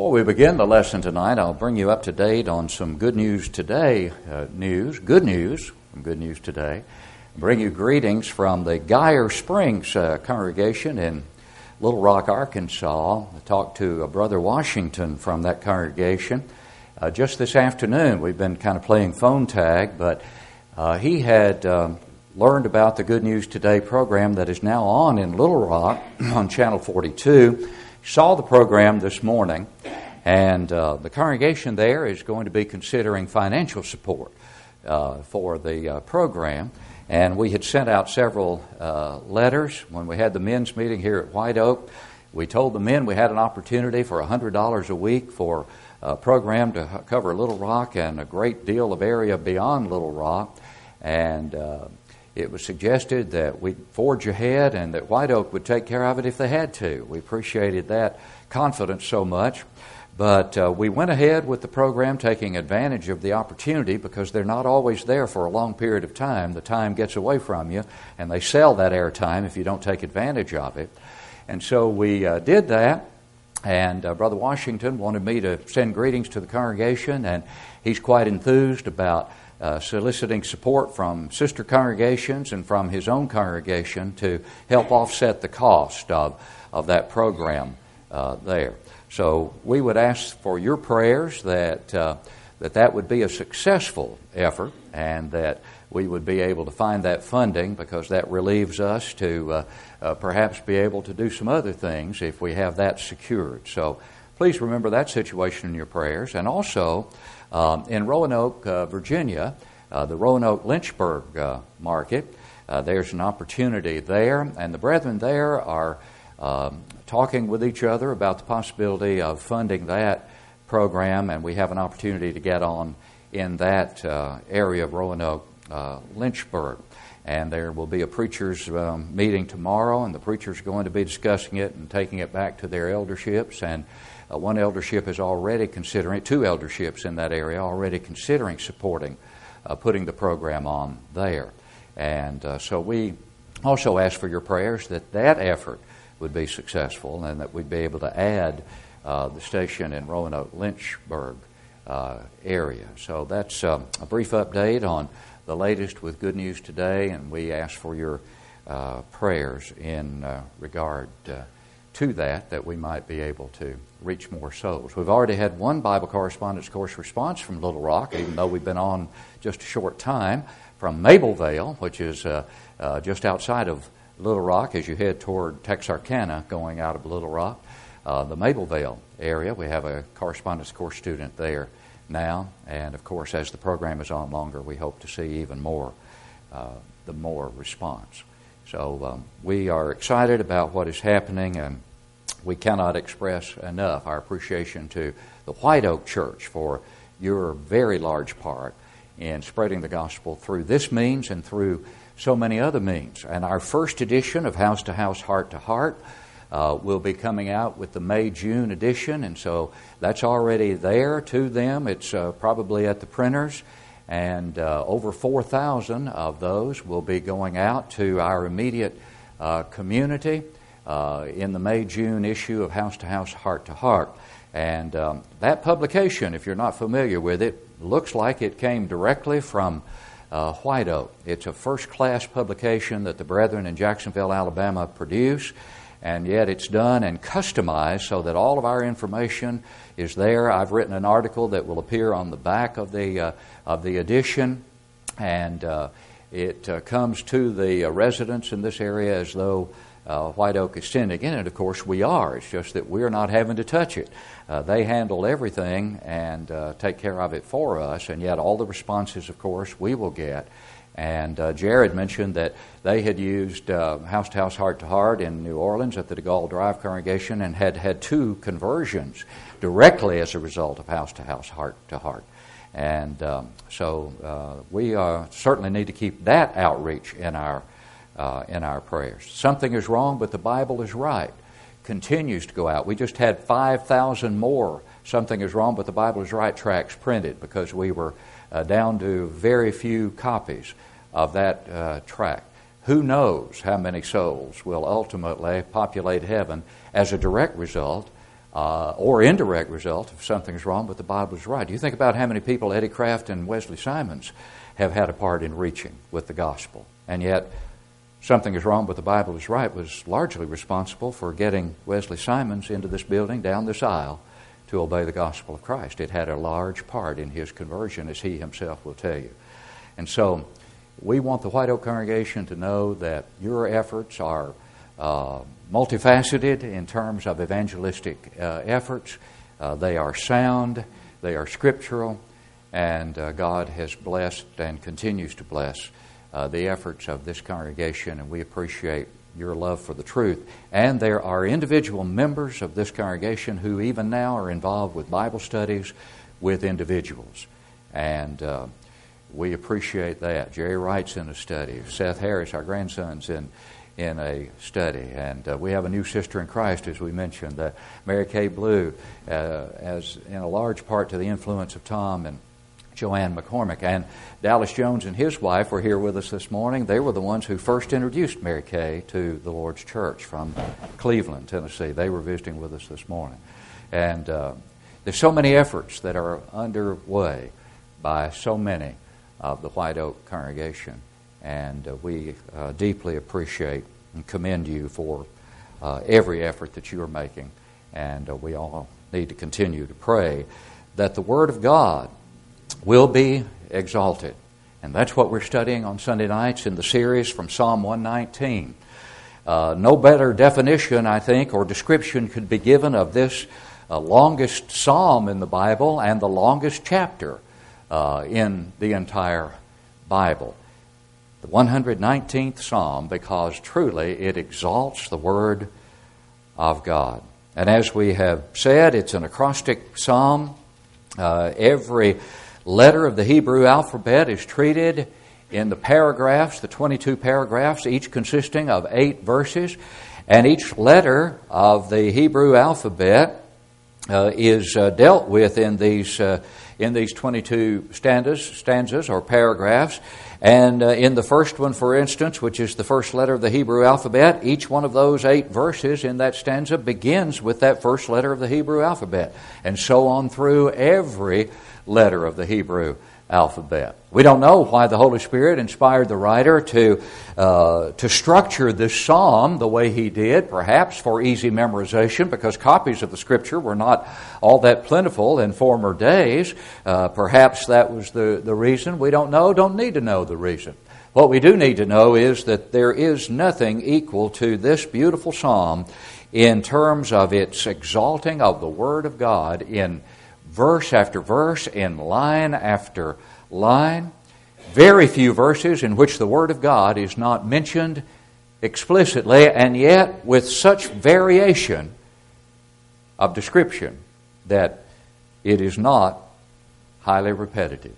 Before we begin the lesson tonight, I'll bring you up to date on some good news today uh, news, good news, good news today. Bring you greetings from the Geyer Springs uh, congregation in Little Rock, Arkansas. I talked to a Brother Washington from that congregation uh, just this afternoon. We've been kind of playing phone tag, but uh, he had um, learned about the Good News Today program that is now on in Little Rock on Channel 42 saw the program this morning, and uh, the congregation there is going to be considering financial support uh, for the uh, program. And we had sent out several uh, letters when we had the men's meeting here at White Oak. We told the men we had an opportunity for $100 a week for a program to cover Little Rock and a great deal of area beyond Little Rock. And uh, it was suggested that we forge ahead and that White Oak would take care of it if they had to. We appreciated that confidence so much. But uh, we went ahead with the program taking advantage of the opportunity because they're not always there for a long period of time. The time gets away from you, and they sell that airtime if you don't take advantage of it. And so we uh, did that, and uh, Brother Washington wanted me to send greetings to the congregation, and he's quite enthused about uh, soliciting support from sister congregations and from his own congregation to help offset the cost of, of that program uh, there. So we would ask for your prayers that, uh, that that would be a successful effort and that we would be able to find that funding because that relieves us to uh, uh, perhaps be able to do some other things if we have that secured. So please remember that situation in your prayers. And also, um, in Roanoke, uh, Virginia, uh, the Roanoke Lynchburg uh, market, there's an opportunity there, and the brethren there are um, talking with each other about the possibility of funding that program, and we have an opportunity to get on in that uh, area of Roanoke, uh, Lynchburg. And there will be a preachers' um, meeting tomorrow, and the preachers are going to be discussing it and taking it back to their elderships. And uh, one eldership is already considering, two elderships in that area already considering supporting uh, putting the program on there. And uh, so we also ask for your prayers that that effort would be successful and that we'd be able to add uh, the station in Roanoke Lynchburg uh, area. So that's um, a brief update on the latest with Good News Today, and we ask for your uh, prayers in regard to that, that we might be able to reach more souls. We've already had one Bible correspondence course response from Little Rock, even though we've been on just a short time, from Mabelvale, which is uh, uh, just outside of Little Rock as you head toward Texarkana going out of Little Rock. Uh, the Mabelvale area, we have a correspondence course student there now, and of course, as the program is on longer, we hope to see even more, uh, the more response. So um, we are excited about what is happening, and we cannot express enough our appreciation to the White Oak Church for your very large part in spreading the gospel through this means and through so many other means. And our first edition of House to House, Heart to Heart uh, will be coming out with the May June edition, and so that's already there to them. It's uh, probably at the printers and uh, over 4,000 of those will be going out to our immediate uh, community uh, in the May June issue of House to House, Heart to Heart. And um, that publication, if you're not familiar with it, looks like it came directly from uh, White Oak. It's a first class publication that the brethren in Jacksonville, Alabama produce and yet it's done and customized so that all of our information is there. I've written an article that will appear on the back of the uh, of the edition, and uh, it uh, comes to the uh, residents in this area as though. Uh, White Oak is sending in, and of course we are. It's just that we're not having to touch it. Uh, they handle everything and take care of it for us, and yet all the responses, of course, we will get. And uh, Jared mentioned that they had used uh, House to House, Heart to Heart in New Orleans at the De Gaulle Drive congregation and had had two conversions directly as a result of House to House, Heart to Heart. And um, so uh, we uh, certainly need to keep that outreach in our, uh, in our prayers. Something is wrong, but the Bible is right. Continues to go out. We just had 5,000 more Something is Wrong, but the Bible is Right tracks printed because we were uh, down to very few copies of that uh. Who knows how many souls will ultimately populate heaven as a direct result uh, or indirect result if something's wrong, but the Bible is right. You think about how many people Eddie Kraft and Wesley Simons have had a part in reaching with the gospel, and yet something is wrong, but the Bible is right was largely responsible for getting Wesley Simons into this building, down this aisle, to obey the gospel of Christ. It had a large part in his conversion, as he himself will tell you. And so, we want the White Oak congregation to know that your efforts are uh, multifaceted in terms of evangelistic uh, efforts. Uh, they are sound, they are scriptural, and uh, God has blessed and continues to bless uh, the efforts of this congregation, and we appreciate your love for the truth. And there are individual members of this congregation who, even now, are involved with Bible studies with individuals. And uh, we appreciate that. Jerry Wright's in a study. Seth Harris, our grandson's in in a study. And uh, we have a new sister in Christ, as we mentioned, uh, Mary Kay Blue, uh, as in a large part to the influence of Tom and Joanne McCormick. And Dallas Jones and his wife were here with us this morning. They were the ones who first introduced Mary Kay to the Lord's Church from Cleveland, Tennessee. They were visiting with us this morning. And uh, there's so many efforts that are underway by so many of the White Oak congregation. And uh, we uh, deeply appreciate and commend you for uh, every effort that you are making. And uh, we all need to continue to pray that the Word of God will be exalted. And that's what we're studying on Sunday nights in the series from Psalm 119. Uh, no better definition, I think, or description could be given of this uh, longest psalm in the Bible and the longest chapter uh, in the entire Bible. The 119th psalm, because truly it exalts the Word of God. And as we have said, it's an acrostic psalm. Uh, every letter of the Hebrew alphabet is treated in the paragraphs, the 22 paragraphs, each consisting of eight verses. And each letter of the Hebrew alphabet uh, is uh, dealt with in these, uh, in these 22 stanzas, stanzas or paragraphs. And uh, in the first one, for instance, which is the first letter of the Hebrew alphabet, each one of those eight verses in that stanza begins with that first letter of the Hebrew alphabet. And so on through every letter of the Hebrew alphabet. We don't know why the Holy Spirit inspired the writer to, uh, to structure this psalm the way he did, perhaps for easy memorization, because copies of the Scripture were not all that plentiful in former days. Uh, perhaps that was the, the reason. We don't know, don't need to know the reason. What we do need to know is that there is nothing equal to this beautiful psalm in terms of its exalting of the Word of God in verse after verse, in line after line. Very few verses in which the Word of God is not mentioned explicitly, and yet with such variation of description that it is not highly repetitive.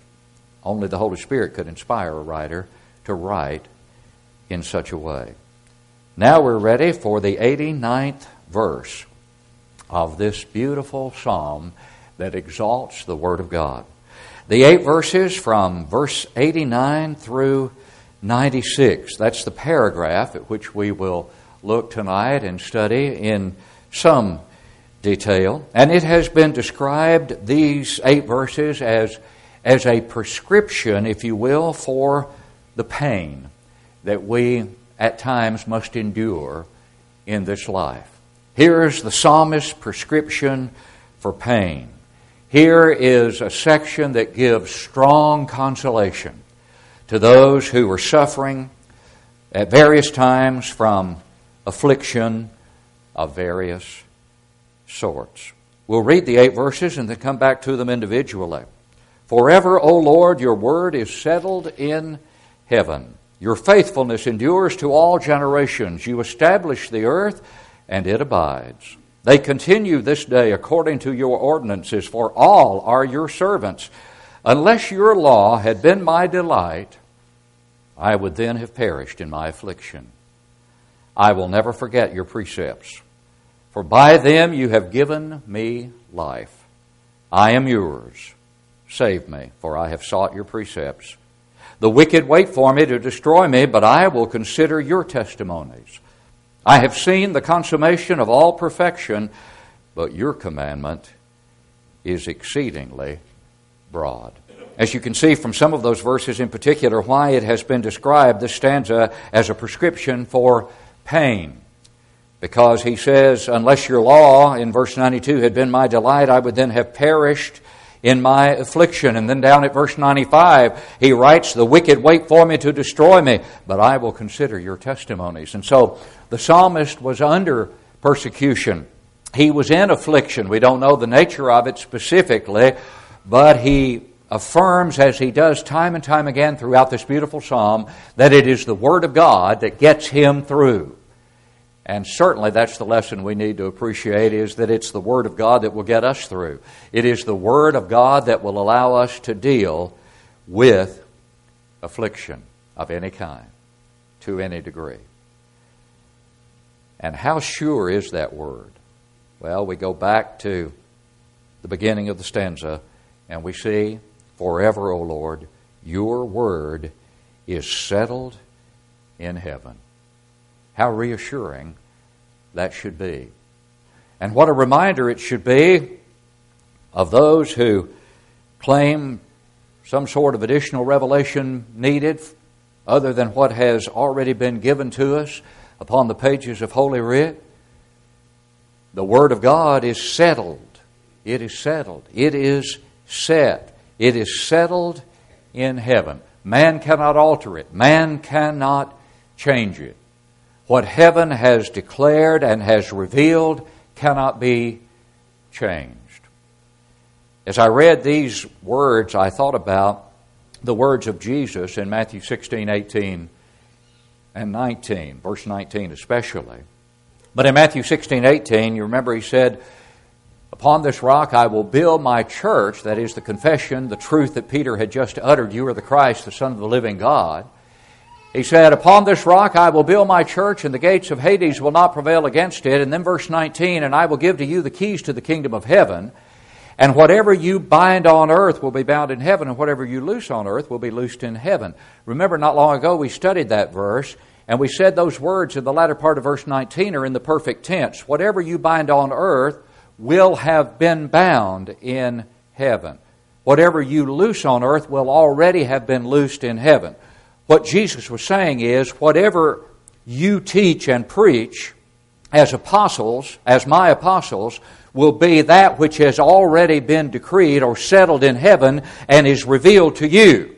Only the Holy Spirit could inspire a writer to write in such a way. Now we're ready for the 89th verse of this beautiful psalm that exalts the Word of God. The eight verses from verse 89 through 96, that's the paragraph at which we will look tonight and study in some detail. And it has been described, these eight verses, as, as a prescription, if you will, for the pain that we at times must endure in this life. Here is the psalmist's prescription for pain. Here is a section that gives strong consolation to those who are suffering at various times from affliction of various sorts. We'll read the eight verses and then come back to them individually. Forever, O Lord, your word is settled in heaven. Your faithfulness endures to all generations. You establish the earth, and it abides. They continue this day according to your ordinances, for all are your servants. Unless your law had been my delight, I would then have perished in my affliction. I will never forget your precepts, for by them you have given me life. I am yours. Save me, for I have sought your precepts. The wicked wait for me to destroy me, but I will consider your testimonies. I have seen the consummation of all perfection. but your commandment is exceedingly broad. As you can see from some of those verses in particular, why it has been described, this stanza, as a prescription for pain. Because he says, Unless your law, in verse 92, had been my delight, I would then have perished in my affliction. And then down at verse 95, he writes, The wicked wait for me to destroy me, but I will consider your testimonies. And so the psalmist was under persecution. He was in affliction. We don't know the nature of it specifically, but he affirms, as he does time and time again throughout this beautiful psalm, that it is the Word of God that gets him through. And certainly that's the lesson we need to appreciate is that it's the Word of God that will get us through. It is the Word of God that will allow us to deal with affliction of any kind to any degree. And how sure is that Word? Well, we go back to the beginning of the stanza and we see, Forever, O Lord, your word is settled in heaven. How reassuring that should be. And what a reminder it should be of those who claim some sort of additional revelation needed other than what has already been given to us upon the pages of Holy Writ. The Word of God is settled. It is settled. It is set. It is settled in heaven. Man cannot alter it, man cannot change it. What heaven has declared and has revealed cannot be changed. As I read these words, I thought about the words of Jesus in Matthew 16, 18, and 19, verse 19 especially. But in Matthew 16, 18, you remember he said, Upon this rock I will build my church, that is the confession, the truth that Peter had just uttered, you are the Christ, the Son of the living God. He said, Upon this rock I will build my church, and the gates of Hades will not prevail against it. And then verse 19, and I will give to you the keys to the kingdom of heaven. And whatever you bind on earth will be bound in heaven, and whatever you loose on earth will be loosed in heaven. Remember, not long ago we studied that verse, and we said those words in the latter part of verse 19 are in the perfect tense. Whatever you bind on earth will have been bound in heaven. Whatever you loose on earth will already have been loosed in heaven. What Jesus was saying is, whatever you teach and preach as apostles, as my apostles, will be that which has already been decreed or settled in heaven and is revealed to you.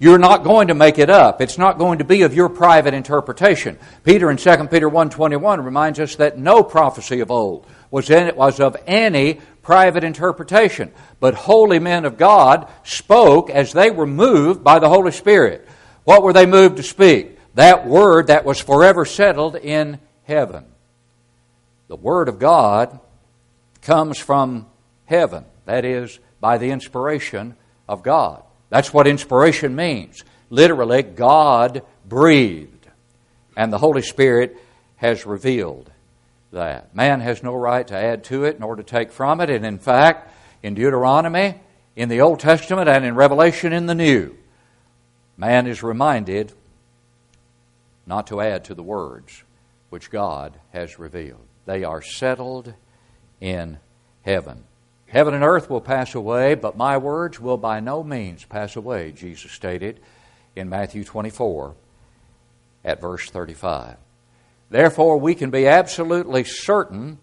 You're not going to make it up. It's not going to be of your private interpretation. Peter in 2 Peter 1.21 reminds us that no prophecy of old was, in, was of any private interpretation, but holy men of God spoke as they were moved by the Holy Spirit. What were they moved to speak? That word that was forever settled in heaven. The Word of God comes from heaven, that is, by the inspiration of God. That's what inspiration means. Literally, God breathed, and the Holy Spirit has revealed that. Man has no right to add to it nor to take from it, and in fact, in Deuteronomy, in the Old Testament, and in Revelation in the New, man is reminded not to add to the words which God has revealed. They are settled in heaven. Heaven and earth will pass away, but my words will by no means pass away, Jesus stated in Matthew 24 at verse 35. Therefore, we can be absolutely certain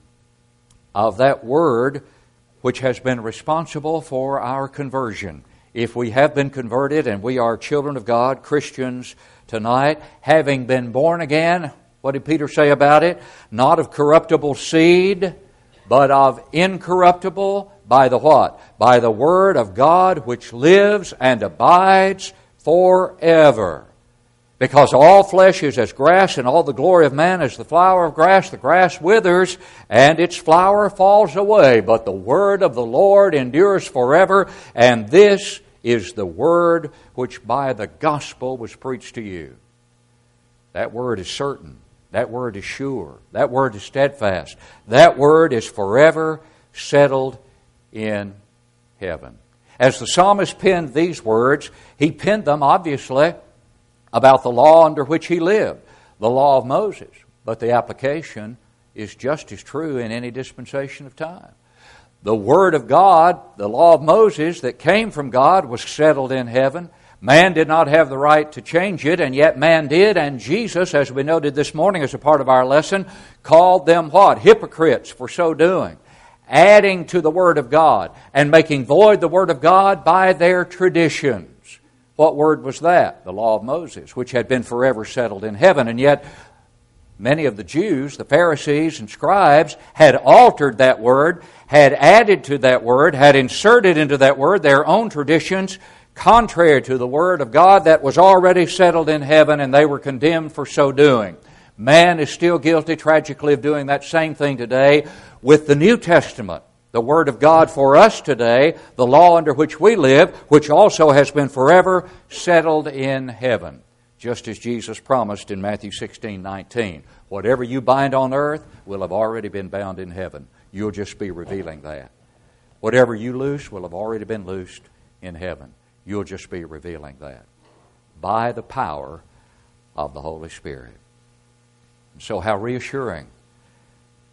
of that word which has been responsible for our conversion. If we have been converted and we are children of God, Christians tonight, having been born again, what did Peter say about it? Not of corruptible seed, but of incorruptible by the what? By the Word of God which lives and abides forever. Because all flesh is as grass, and all the glory of man is the flower of grass. The grass withers, and its flower falls away. But the word of the Lord endures forever, and this is the word which by the gospel was preached to you. That word is certain. That word is sure. That word is steadfast. That word is forever settled in heaven. As the psalmist penned these words, he penned them obviously about the law under which he lived, the law of Moses. But the application is just as true in any dispensation of time. The Word of God, the law of Moses that came from God, was settled in heaven. Man did not have the right to change it, and yet man did, and Jesus, as we noted this morning as a part of our lesson, called them what? Hypocrites for so doing. Adding to the Word of God and making void the Word of God by their traditions. What word was that? The law of Moses, which had been forever settled in heaven. And yet, many of the Jews, the Pharisees and scribes, had altered that word, had added to that word, had inserted into that word their own traditions contrary to the word of God that was already settled in heaven, and they were condemned for so doing. Man is still guilty, tragically, of doing that same thing today with the New Testament, the Word of God for us today, the law under which we live, which also has been forever settled in heaven, just as Jesus promised in Matthew 16 19. Whatever you bind on earth will have already been bound in heaven. You'll just be revealing that. Whatever you loose will have already been loosed in heaven. You'll just be revealing that by the power of the Holy Spirit. So, how reassuring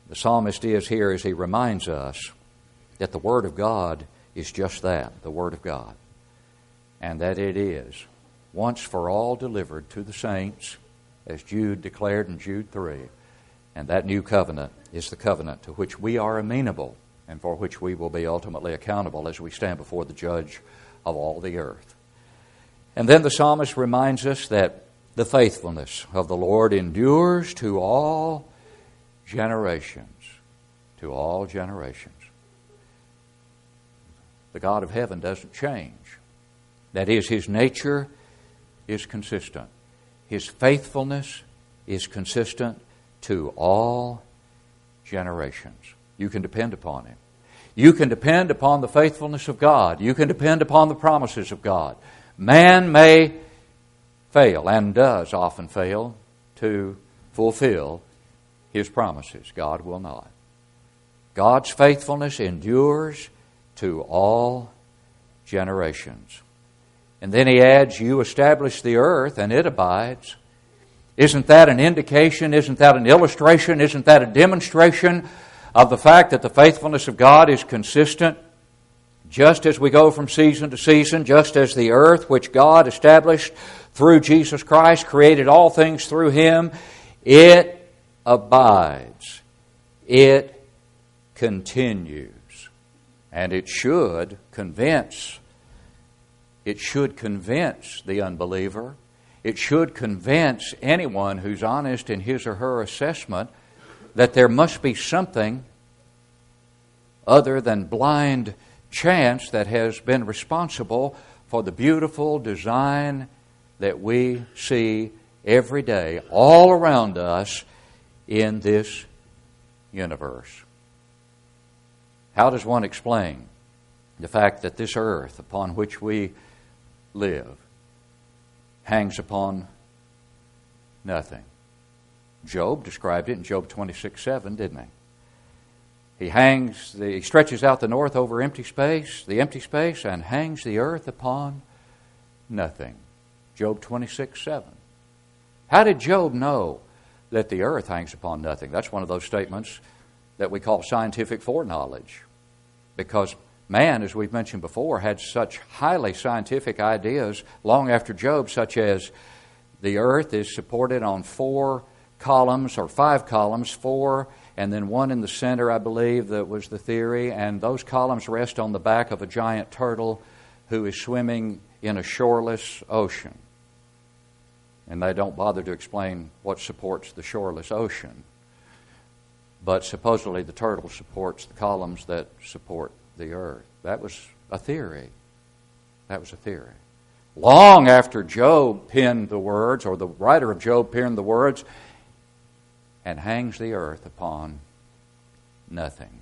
the psalmist is here as he reminds us that the Word of God is just that the Word of God. And that it is once for all delivered to the saints, as Jude declared in Jude 3. And that new covenant is the covenant to which we are amenable and for which we will be ultimately accountable as we stand before the judge of all the earth. And then the psalmist reminds us that the faithfulness of the Lord endures to all generations. To all generations. The God of heaven doesn't change. That is, his nature is consistent. His faithfulness is consistent to all generations. You can depend upon him. You can depend upon the faithfulness of God. You can depend upon the promises of God. Man may fail, and does often fail, to fulfill his promises. God will not. God's faithfulness endures to all generations. And then he adds, You establish the earth, and it abides. Isn't that an indication? Isn't that an illustration? Isn't that a demonstration of the fact that the faithfulness of God is consistent, just as we go from season to season, just as the earth which God established through Jesus Christ, created all things through Him, it abides. It continues. And it should convince, it should convince the unbeliever. It should convince anyone who's honest in his or her assessment that there must be something other than blind chance that has been responsible for the beautiful design that we see every day all around us in this universe. How does one explain the fact that this earth upon which we live hangs upon nothing? Job described it in Job 26 7, didn't he? He hangs, the, he stretches out the north over empty space, the empty space, and hangs the earth upon nothing. Job 26 7. How did Job know that the earth hangs upon nothing? That's one of those statements that we call scientific foreknowledge. Because man, as we've mentioned before, had such highly scientific ideas long after Job, such as the earth is supported on four columns or five columns, four, and then one in the center, I believe, that was the theory. And those columns rest on the back of a giant turtle who is swimming in a shoreless ocean. And they don't bother to explain what supports the shoreless ocean. But supposedly the turtle supports the columns that support the earth. That was a theory. That was a theory. Long after Job penned the words, or the writer of Job penned the words, and hangs the earth upon nothing.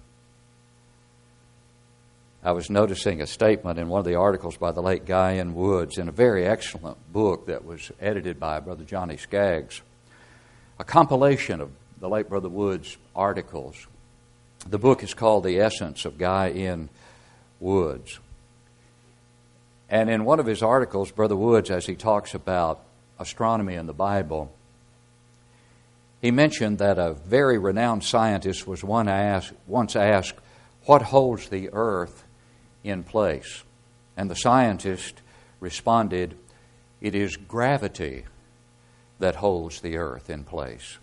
I was noticing a statement in one of the articles by the late Guy N. Woods in a very excellent book that was edited by Brother Johnny Skaggs, a compilation of the late Brother Woods' articles. The book is called The Essence of Guy N. Woods. And in one of his articles, Brother Woods, as he talks about astronomy in the Bible, he mentioned that a very renowned scientist was once asked, What holds the earth in place? And the scientist responded, It is gravity that holds the earth in place.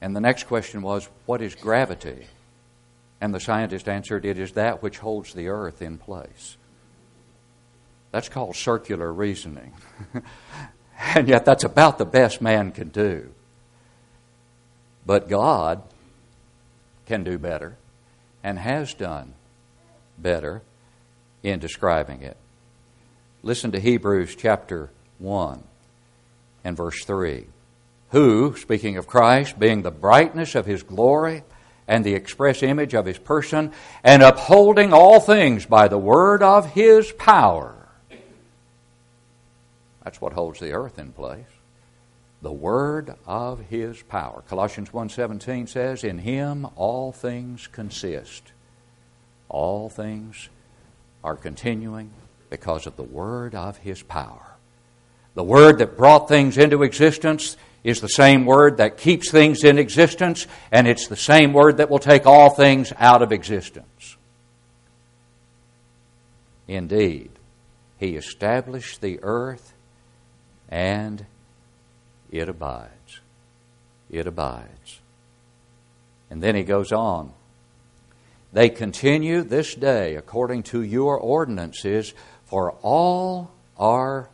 And the next question was, What is gravity? And the scientist answered, It is that which holds the earth in place. That's called circular reasoning. and yet, that's about the best man can do. But God can do better and has done better in describing it. Listen to Hebrews chapter 1 and verse 3. Who, speaking of Christ, being the brightness of his glory and the express image of his person, and upholding all things by the word of his power. That's what holds the earth in place the word of his power. Colossians 1:17 says, "In him all things consist." All things are continuing because of the word of his power. The word that brought things into existence is the same word that keeps things in existence, and it's the same word that will take all things out of existence. Indeed, he established the earth and it abides. It abides. And then he goes on. They continue this day according to your ordinances, for all are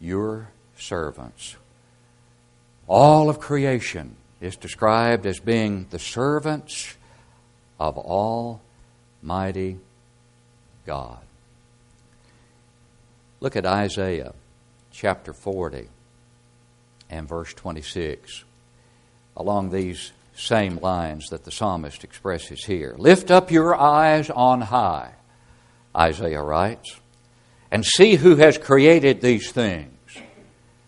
your servants. All of creation is described as being the servants of Almighty God. Look at Isaiah chapter 40 and verse 26, along these same lines that the psalmist expresses here. Lift up your eyes on high, Isaiah writes, and see who has created these things,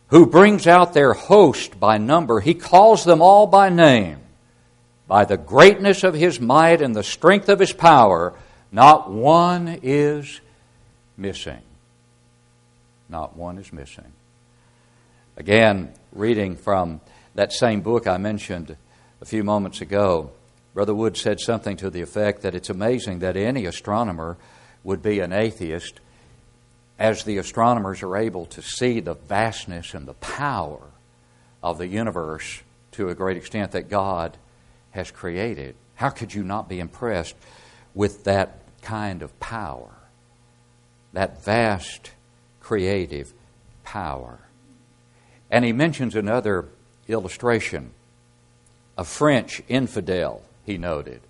who brings out their host by number. He calls them all by name. By the greatness of his might and the strength of his power, not one is missing. Not one is missing. Again, reading from that same book I mentioned a few moments ago, Brother Wood said something to the effect that it's amazing that any astronomer would be an atheist as the astronomers are able to see the vastness and the power of the universe to a great extent that God has created. How could you not be impressed with that kind of power? That vast creative power. And he mentions another illustration a French infidel, he noted.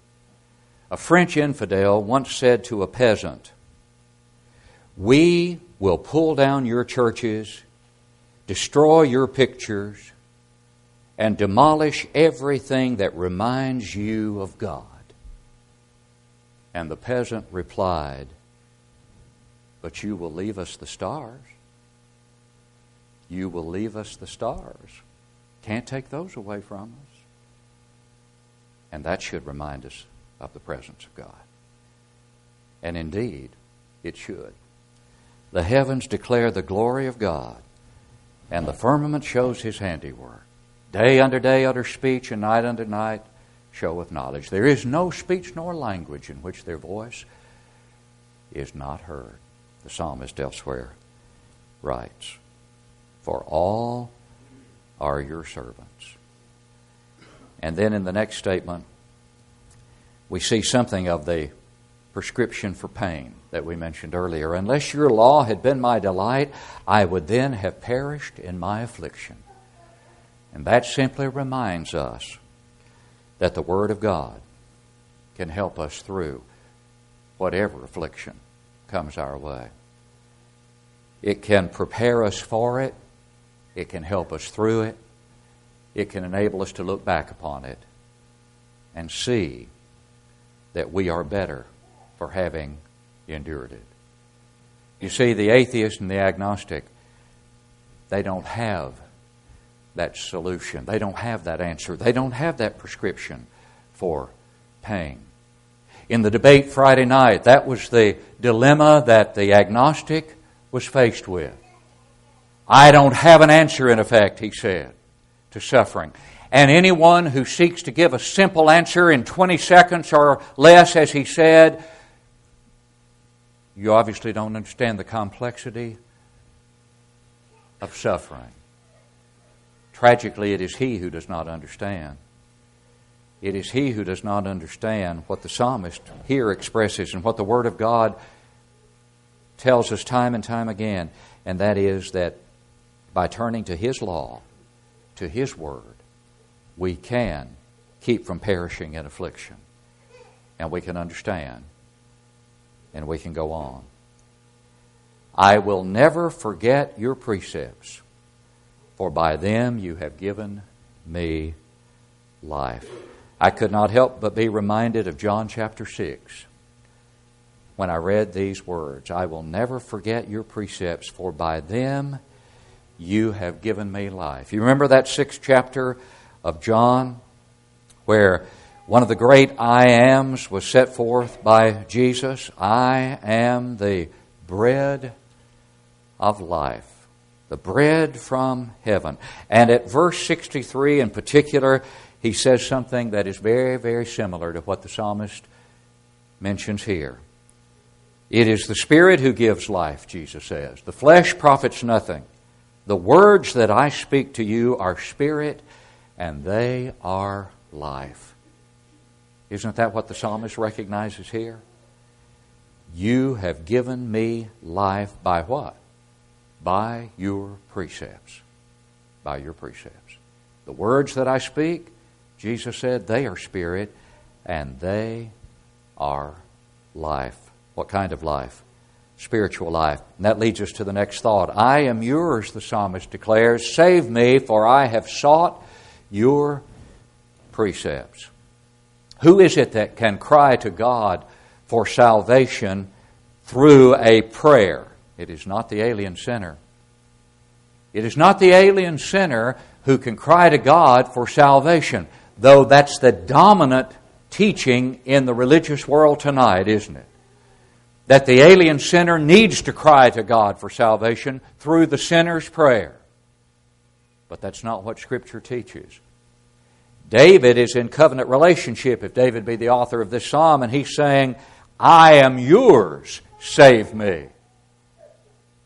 A French infidel once said to a peasant, We will pull down your churches, destroy your pictures, and demolish everything that reminds you of God. And the peasant replied, But you will leave us the stars you will leave us the stars. Can't take those away from us. And that should remind us of the presence of God. And indeed, it should. The heavens declare the glory of God, and the firmament shows his handiwork. Day unto day utter speech, and night unto night showeth knowledge. There is no speech nor language in which their voice is not heard. The psalmist elsewhere writes for all are your servants. And then in the next statement, we see something of the prescription for pain that we mentioned earlier. Unless your law had been my delight, I would then have perished in my affliction. And that simply reminds us that the Word of God can help us through whatever affliction comes our way. It can prepare us for it it can help us through it. It can enable us to look back upon it and see that we are better for having endured it. You see, the atheist and the agnostic, they don't have that solution. They don't have that answer. They don't have that prescription for pain. In the debate Friday night, that was the dilemma that the agnostic was faced with. I don't have an answer, in effect, he said, to suffering. And anyone who seeks to give a simple answer in 20 seconds or less, as he said, you obviously don't understand the complexity of suffering. Tragically, it is he who does not understand. It is he who does not understand what the psalmist here expresses and what the Word of God tells us time and time again, and that is that by turning to His law, to His Word, we can keep from perishing in affliction. And we can understand. And we can go on. I will never forget your precepts, for by them you have given me life. I could not help but be reminded of John chapter 6 when I read these words I will never forget your precepts, for by them you have given me life. You remember that sixth chapter of John where one of the great I ams was set forth by Jesus I am the bread of life. The bread from heaven. And at verse 63 in particular, he says something that is very, very similar to what the psalmist mentions here. It is the Spirit who gives life, Jesus says. The flesh profits nothing. The words that I speak to you are spirit and they are life. Isn't that what the psalmist recognizes here? You have given me life by what? By your precepts. By your precepts. The words that I speak, Jesus said, they are spirit and they are life. What kind of life? Spiritual life. And that leads us to the next thought. I am yours, the psalmist declares. Save me, for I have sought your precepts. Who is it that can cry to God for salvation through a prayer? It is not the alien sinner. It is not the alien sinner who can cry to God for salvation, though that's the dominant teaching in the religious world tonight, isn't it? That the alien sinner needs to cry to God for salvation through the sinner's prayer. But that's not what Scripture teaches. David is in covenant relationship, if David be the author of this psalm, and he's saying, I am yours, save me.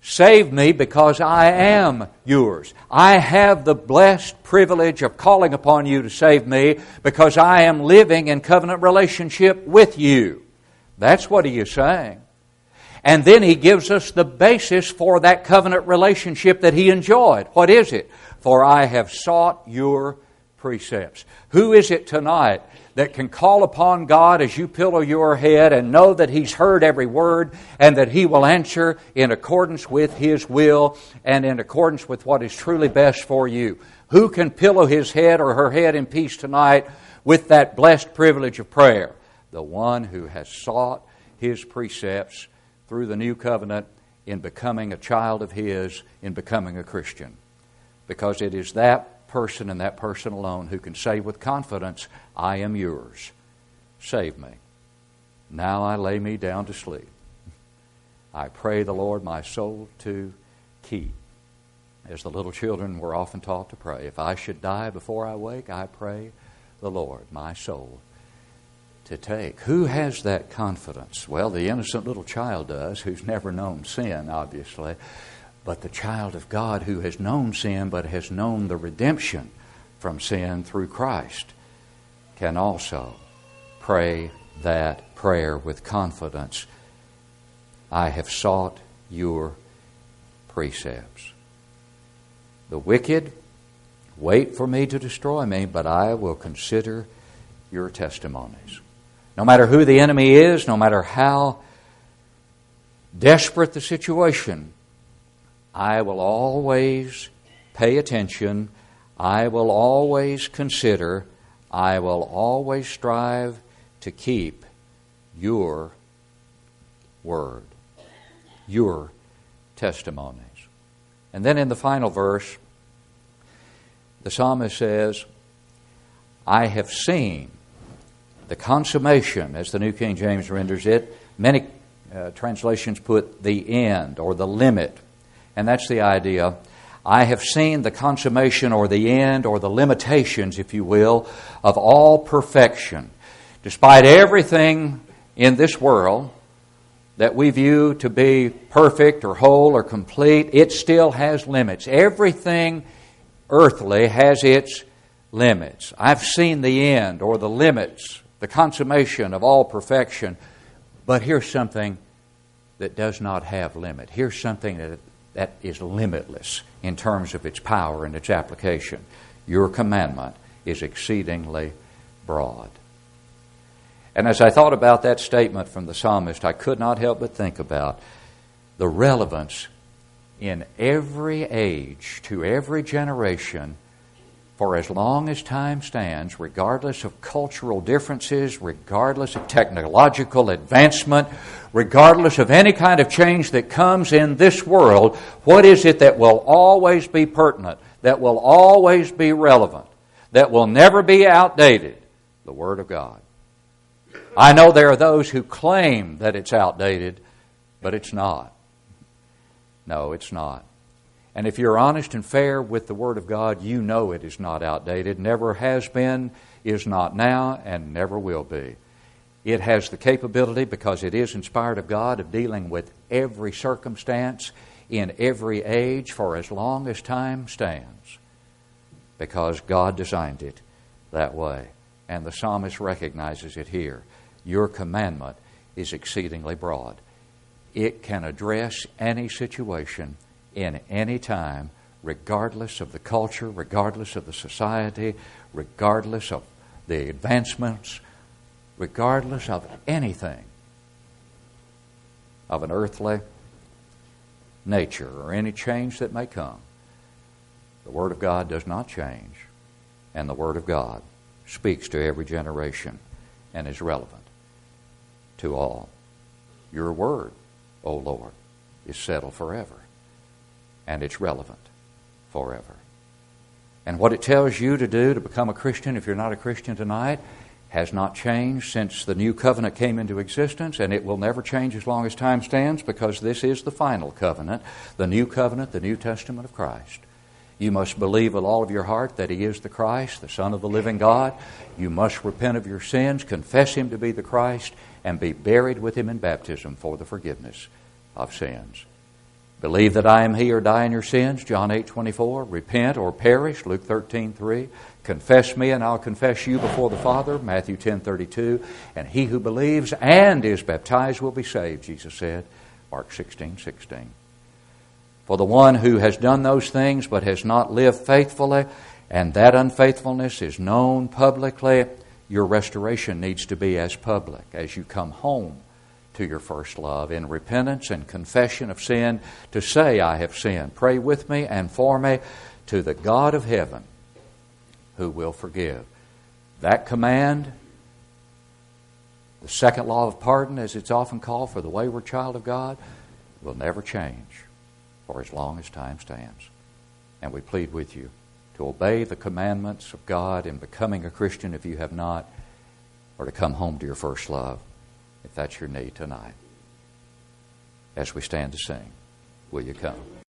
Save me because I am yours. I have the blessed privilege of calling upon you to save me because I am living in covenant relationship with you. That's what he is saying. And then he gives us the basis for that covenant relationship that he enjoyed. What is it? For I have sought your precepts. Who is it tonight that can call upon God as you pillow your head and know that He's heard every word and that He will answer in accordance with His will and in accordance with what is truly best for you? Who can pillow his head or her head in peace tonight with that blessed privilege of prayer? The one who has sought His precepts through the new covenant in becoming a child of His, in becoming a Christian. Because it is that person and that person alone who can say with confidence, I am yours. Save me. Now I lay me down to sleep. I pray the Lord my soul to keep. As the little children were often taught to pray, if I should die before I wake, I pray the Lord my soul to take. Who has that confidence? Well, the innocent little child does, who's never known sin, obviously. But the child of God who has known sin but has known the redemption from sin through Christ can also pray that prayer with confidence. I have sought your precepts. The wicked wait for me to destroy me, but I will consider your testimonies. No matter who the enemy is, no matter how desperate the situation, I will always pay attention. I will always consider. I will always strive to keep your word, your testimonies. And then in the final verse, the psalmist says, I have seen the consummation, as the New King James renders it. Many uh, translations put the end or the limit and that's the idea. I have seen the consummation or the end or the limitations, if you will, of all perfection. Despite everything in this world that we view to be perfect or whole or complete, it still has limits. Everything earthly has its limits. I've seen the end or the limits, the consummation of all perfection. But here's something that does not have limit. Here's something that, that is limitless in terms of its power and its application. Your commandment is exceedingly broad. And as I thought about that statement from the psalmist, I could not help but think about the relevance in every age, to every generation, for as long as time stands, regardless of cultural differences, regardless of technological advancement, regardless of any kind of change that comes in this world, what is it that will always be pertinent, that will always be relevant, that will never be outdated? The Word of God. I know there are those who claim that it's outdated, but it's not. No, it's not. And if you're honest and fair with the Word of God, you know it is not outdated, never has been, is not now, and never will be. It has the capability, because it is inspired of God, of dealing with every circumstance in every age for as long as time stands, because God designed it that way. And the psalmist recognizes it here. Your commandment is exceedingly broad. It can address any situation in any time, regardless of the culture, regardless of the society, regardless of the advancements, regardless of anything of an earthly nature or any change that may come. The Word of God does not change, and the Word of God speaks to every generation and is relevant to all. Your Word, O Lord, is settled forever and it's relevant forever. And what it tells you to do to become a Christian, if you're not a Christian tonight, has not changed since the new covenant came into existence, and it will never change as long as time stands because this is the final covenant, the new covenant, the New Testament of Christ. You must believe with all of your heart that He is the Christ, the Son of the living God. You must repent of your sins, confess Him to be the Christ, and be buried with Him in baptism for the forgiveness of sins. Believe that I am He or die in your sins, John 8 24. Repent or perish, Luke 13 3. Confess me and I'll confess you before the Father, Matthew 10 32. And he who believes and is baptized will be saved, Jesus said, Mark 16 16. For the one who has done those things but has not lived faithfully, and that unfaithfulness is known publicly, your restoration needs to be as public as you come home to your first love in repentance and confession of sin to say, I have sinned. Pray with me and for me to the God of heaven who will forgive. That command, the second law of pardon, as it's often called for the wayward child of God, will never change for as long as time stands. And we plead with you to obey the commandments of God in becoming a Christian if you have not, or to come home to your first love if that's your need tonight. As we stand to sing, will you come?